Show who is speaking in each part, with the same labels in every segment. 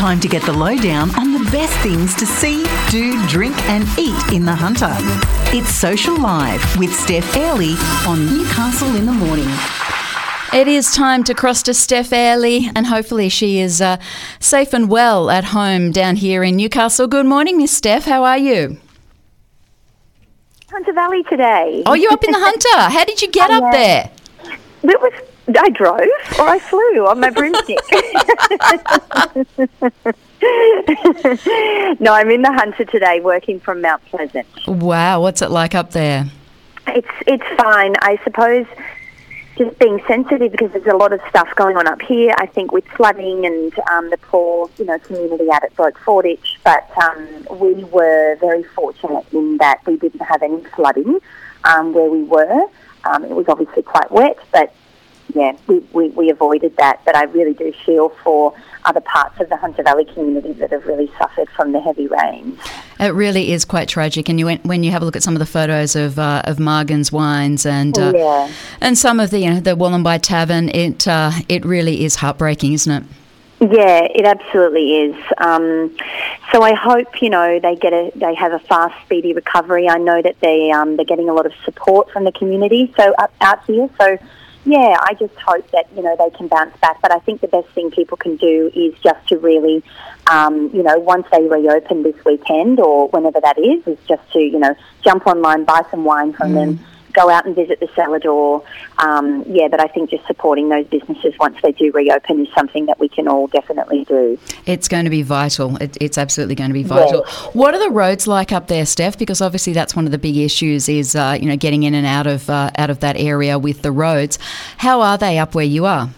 Speaker 1: time to get the lowdown on the best things to see, do, drink, and eat in the Hunter. It's Social Live with Steph Airley on Newcastle in the Morning.
Speaker 2: It is time to cross to Steph Airley, and hopefully she is uh, safe and well at home down here in Newcastle. Good morning, Miss Steph. How are you?
Speaker 3: Hunter Valley today.
Speaker 2: Oh, you're up in the Hunter? How did you get
Speaker 3: I
Speaker 2: up
Speaker 3: am.
Speaker 2: there?
Speaker 3: It was I drove or I flew on my broomstick. no, I'm in the Hunter today, working from Mount Pleasant.
Speaker 2: Wow, what's it like up there?
Speaker 3: It's it's fine, I suppose. Just being sensitive because there's a lot of stuff going on up here. I think with flooding and um, the poor, you know, community out at Broke Fordwich. But um, we were very fortunate in that we didn't have any flooding um, where we were. Um, it was obviously quite wet, but yeah, we, we, we avoided that. But I really do feel for other parts of the Hunter Valley community that have really suffered from the heavy rains.
Speaker 2: It really is quite tragic, and you when you have a look at some of the photos of uh, of Margan's wines and uh,
Speaker 3: Yeah.
Speaker 2: and some of the you know, the Wollombi Tavern, it uh, it really is heartbreaking, isn't it?
Speaker 3: Yeah, it absolutely is. Um, so I hope you know they get a they have a fast, speedy recovery. I know that they um, they're getting a lot of support from the community. So out here, so yeah, I just hope that you know they can bounce back. But I think the best thing people can do is just to really, um, you know, once they reopen this weekend or whenever that is, is just to you know jump online, buy some wine from them. Go out and visit the cellar door. Um, yeah, but I think just supporting those businesses once they do reopen is something that we can all definitely do.
Speaker 2: It's going to be vital. It, it's absolutely going to be vital. What are the roads like up there, Steph? Because obviously that's one of the big issues is uh, you know getting in and out of uh, out of that area with the roads. How are they up where you are?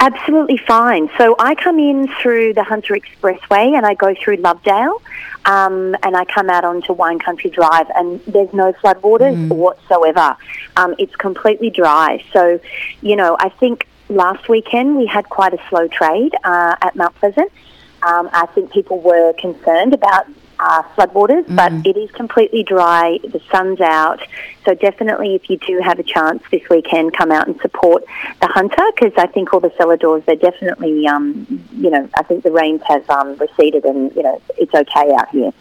Speaker 3: Absolutely fine. So I come in through the Hunter Expressway and I go through Lovedale um, and I come out onto Wine Country Drive and there's no floodwaters whatsoever. Um, it's completely dry. So, you know, I think last weekend we had quite a slow trade uh, at Mount Pleasant. Um, I think people were concerned about uh, floodwaters, but it is completely dry. The sun's out, so definitely, if you do have a chance this weekend, come out and support the hunter because I think all the cellar doors they're definitely, um, you know, I think the rains have um, receded and you know it's okay out here.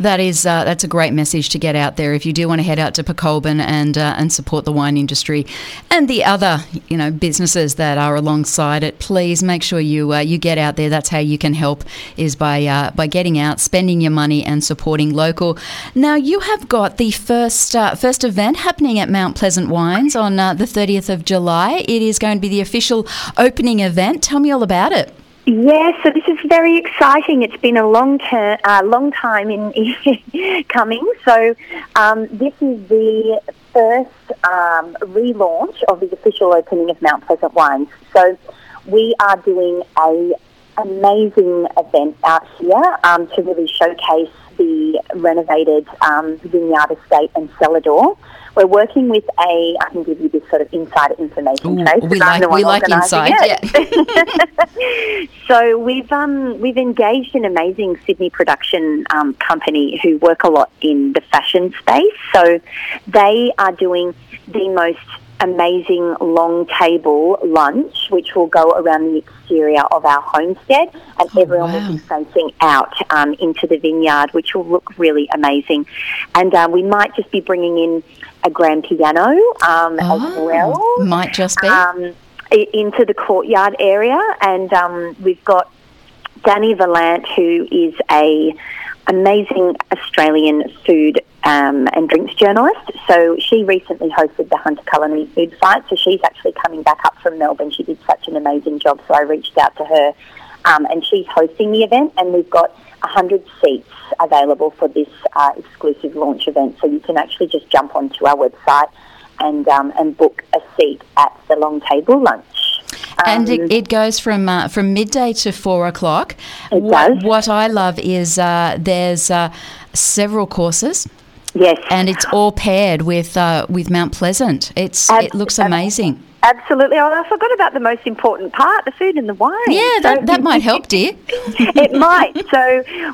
Speaker 2: That is uh, that's a great message to get out there. If you do want to head out to Pokolbin and uh, and support the wine industry and the other you know businesses that are alongside it, please make sure you uh, you get out there. That's how you can help is by uh, by getting out, spending your money, and supporting local. Now you have got the first uh, first event happening at Mount Pleasant Wines on uh, the thirtieth of July. It is going to be the official opening event. Tell me all about it.
Speaker 3: Yeah, so this is very exciting. It's been a long ter- uh, long time in coming. So um, this is the first um, relaunch of the official opening of Mount Pleasant Wines. So we are doing a amazing event out here um, to really showcase the renovated um, vineyard estate and cellar door. We're working with a, I can give you this sort of insider information,
Speaker 2: Ooh,
Speaker 3: Trace,
Speaker 2: we like- we like inside,
Speaker 3: it. so we've um, we've engaged an amazing Sydney production um, company who work a lot in the fashion space. So they are doing the most amazing long table lunch, which will go around the exterior of our homestead, and
Speaker 2: Oh,
Speaker 3: everyone
Speaker 2: wow.
Speaker 3: will be facing out um, into the vineyard, which will look really amazing. And uh, we might just be bringing in a grand piano um, as
Speaker 2: Oh,
Speaker 3: well
Speaker 2: might just be.
Speaker 3: um, into the courtyard area, and um, we've got Dani Valent, who is a amazing Australian food um, and drinks journalist. So she recently hosted the Hunter Culinary Food Fight. So she's actually coming back up from Melbourne. She did such an amazing job. So I reached out to her, um, and she's hosting the event. And we've got 100 seats available for this uh, exclusive launch event. So you can actually just jump onto our website and um, and book a seat at the long table lunch.
Speaker 2: And
Speaker 3: Um,
Speaker 2: it, it goes from uh, from midday to four o'clock.
Speaker 3: It
Speaker 2: what,
Speaker 3: does.
Speaker 2: what I love is uh, there's uh, several courses,
Speaker 3: yes,
Speaker 2: and it's all paired with uh, with Mount Pleasant. It's
Speaker 3: Ab-
Speaker 2: it looks
Speaker 3: ab-
Speaker 2: amazing.
Speaker 3: Absolutely. Oh, I forgot about the most important part: the food and the wine.
Speaker 2: Yeah,
Speaker 3: So-
Speaker 2: that, that might help, dear.
Speaker 3: it might. So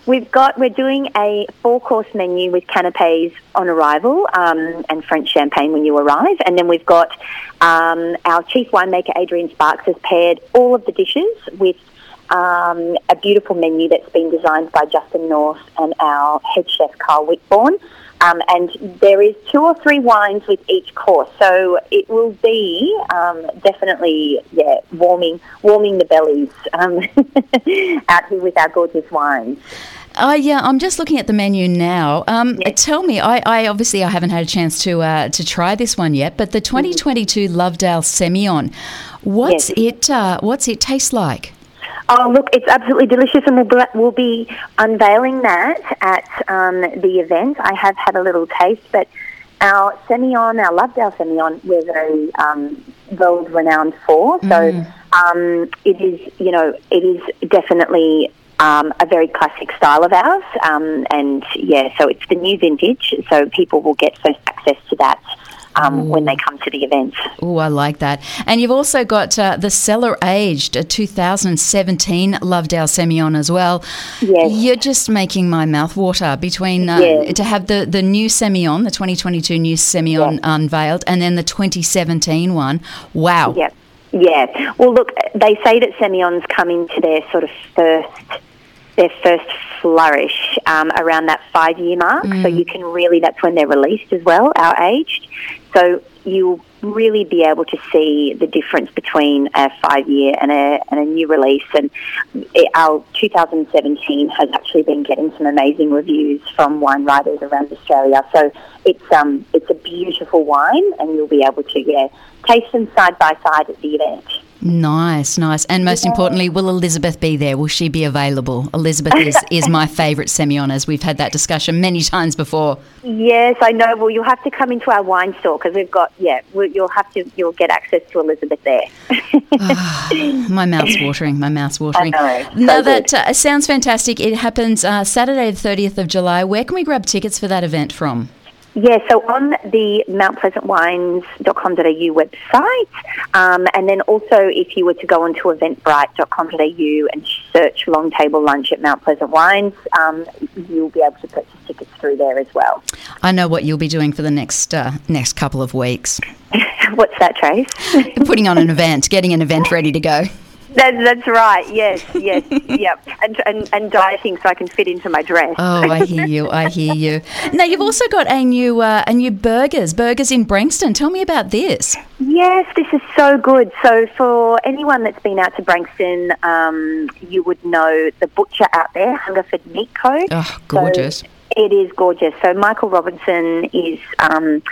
Speaker 3: we've got we're doing a four course menu with canapes on arrival um, and French champagne when you arrive, and then we've got um, our chief winemaker Adrian Sparks has paired all of the dishes with. um, a beautiful menu that's been designed by Justin North and our head chef Carl Whitbourne. Um, and there is two or three wines with each course, so it will be um, definitely yeah warming warming the bellies um, out here with our gorgeous wines.
Speaker 2: Uh, yeah, I'm just looking at the menu now. Um, yes. Tell me, I, I, obviously I haven't had a chance to uh, to try this one yet, but the 2022 mm-hmm. Lovedale Semillon, what's yes. it uh, what's it taste like?
Speaker 3: Oh, look, it's absolutely delicious, and we'll, we'll be unveiling that at um, the event. I have had a little taste, but our Semillon, our Lovedale Semillon, we're very um, world renowned for. So mm. um, it is, you know, it is definitely um, a very classic style of ours. Um, and yeah, so it's the new vintage, so people will get first access to that um, when they come to the event.
Speaker 2: Oh, I like that. And you've also got uh, the cellar aged a 2017 Lovedale Semillon as well.
Speaker 3: Yes.
Speaker 2: You're just making my mouth water between uh, yes. to have the, the new Semillon, the 2022 new Semillon yes. unveiled, and then the 2017 one. Wow.
Speaker 3: Yep. Yeah. Well, look, they say that Semillons come into their sort of first their first flourish um, around that five year mark. Mm. So you can really, that's when they're released as well, our aged. So you'll really be able to see the difference between a five year and a, and a new release. And it, our 2017 has actually been getting some amazing reviews from wine writers around Australia. So it's, um, it's a beautiful wine, and you'll be able to, yeah, taste them side by side at the event.
Speaker 2: Nice, nice. And most yeah. importantly, will Elizabeth be there? Will she be available? Elizabeth is, is my favourite Semillon, as we've had that discussion many times before.
Speaker 3: Yes, I know. Well, you'll have to come into our wine store because we've got, yeah, you'll have to, you'll get access to Elizabeth there.
Speaker 2: oh, my mouth's watering, my mouth's watering.
Speaker 3: I know.
Speaker 2: Now, so that uh, sounds fantastic. It happens uh, Saturday, the 30th of July. Where can we grab tickets for that event from?
Speaker 3: Yeah, so on the mountpleasantwines.com.au website, um, and then also if you were to go onto eventbrite.com.au and search Long Table Lunch at Mount Pleasant Wines, um, you'll be able to purchase tickets through there as well.
Speaker 2: I know what you'll be doing for the next uh, next couple of weeks.
Speaker 3: What's that, Trace?
Speaker 2: Putting on an event, getting an event ready to go.
Speaker 3: That, that's right. Yes, yes, yep. And, and and dieting so I can fit into my dress.
Speaker 2: Oh, I hear you. I hear you. Now you've also got a new uh, a new burgers burgers in Branxton. Tell me about this.
Speaker 3: Yes, this is so good. So for anyone that's been out to Branxton, um, you would know the butcher out there, Hungerford Meat Co.
Speaker 2: Oh, gorgeous.
Speaker 3: So, it is gorgeous. So Michael Robinson is um,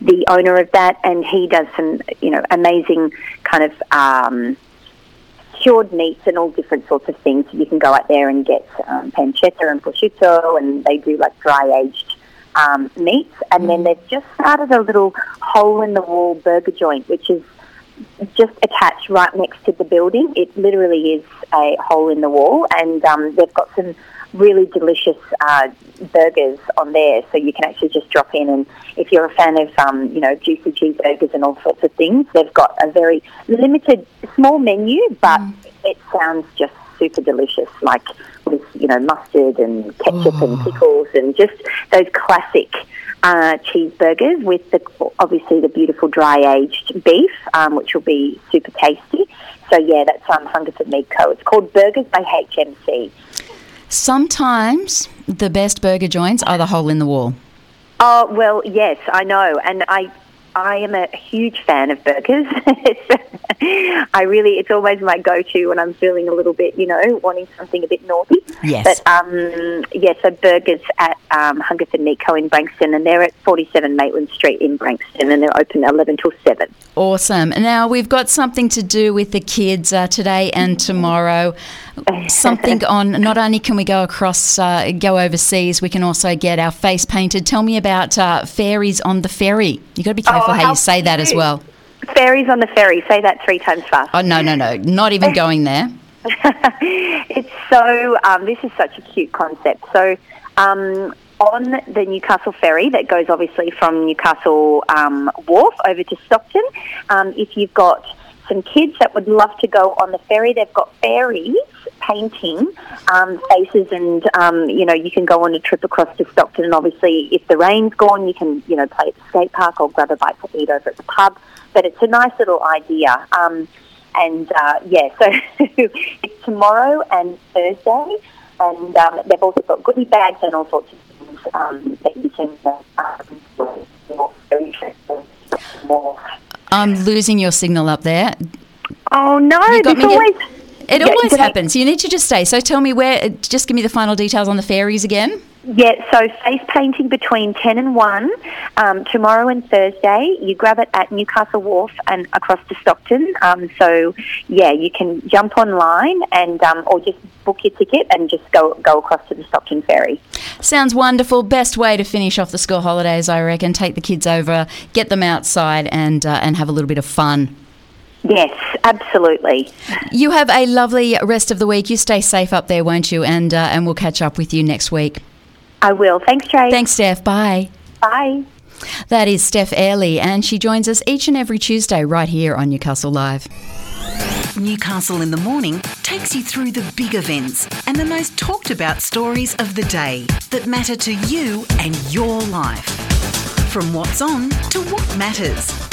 Speaker 3: the owner of that, and he does some, you know, amazing kind of um, cured meats and all different sorts of things. You can go out there and get um, pancetta and prosciutto, and they do like dry aged um, meats. And then mm. they've just started a little hole in the wall burger joint, which is just attached right next to the building. It literally is a hole in the wall, and um, they've got some really delicious uh, burgers on there. So you can actually just drop in, and if you're a fan of um, you know juicy cheeseburgers and all sorts of things, they've got a very limited, small menu, but mm. it sounds just super delicious, like with you know mustard and ketchup oh. and pickles and just those classic. Uh, cheeseburgers with the obviously the beautiful dry aged beef, um, which will be super tasty. So yeah, that's um, Hungerford Meat Co. It's called Burgers by HMC.
Speaker 2: Sometimes the best burger joints are the hole in the wall.
Speaker 3: Oh well, yes, I know, and I I am a huge fan of burgers. I really, it's always my go-to when I'm feeling a little bit, you know, wanting something a bit naughty.
Speaker 2: Yes.
Speaker 3: But um, yeah, so burgers at um, Hungerford Meat Co in Branxton, and they're at 47 Maitland Street in Branxton, and they're open 11 till 7.
Speaker 2: Awesome. Now we've got something to do with the kids uh, today and tomorrow. Something on. Not only can we go across, uh, go overseas, we can also get our face painted. Tell me about uh, fairies on the ferry. You got to be careful oh, how, how you say that as well.
Speaker 3: Fairies on the ferry. Say that three times fast.
Speaker 2: Oh no, no, no! Not even going there.
Speaker 3: it's so. Um, this is such a cute concept. So. Um, on the Newcastle ferry that goes obviously from Newcastle um, Wharf over to Stockton. Um, if you've got some kids that would love to go on the ferry, they've got fairies painting um, faces, and um, you know you can go on a trip across to Stockton. And obviously, if the rain's gone, you can you know play at the skate park or grab a bite to eat over at the pub. But it's a nice little idea. Um, and uh, yeah, so it's tomorrow and Thursday, and um, they've also got goodie bags and all sorts of things um, that you can um.
Speaker 2: I'm losing your signal up there.
Speaker 3: Oh no!
Speaker 2: You got me
Speaker 3: always.
Speaker 2: It
Speaker 3: Yeah,
Speaker 2: always
Speaker 3: did I-
Speaker 2: happens. You need to just stay. So tell me where. Just give me the final details on the fairies again.
Speaker 3: Yeah, so face painting between 10 and 1 um, tomorrow and Thursday. You grab it at Newcastle Wharf and across to Stockton. Um, so, yeah, you can jump online and um, or just book your ticket and just go go across to the Stockton ferry.
Speaker 2: Sounds wonderful. Best way to finish off the school holidays, I reckon. Take the kids over, get them outside, and uh, and have a little bit of fun.
Speaker 3: Yes, absolutely.
Speaker 2: You have a lovely rest of the week. You stay safe up there, won't you? And uh, and we'll catch up with you next week.
Speaker 3: I will. Thanks, Trey.
Speaker 2: Thanks, Steph. Bye.
Speaker 3: Bye.
Speaker 2: That is Steph Airley, and she joins us each and every Tuesday right here on Newcastle Live.
Speaker 1: Newcastle in the Morning takes you through the big events and the most talked about stories of the day that matter to you and your life. From what's on to what matters,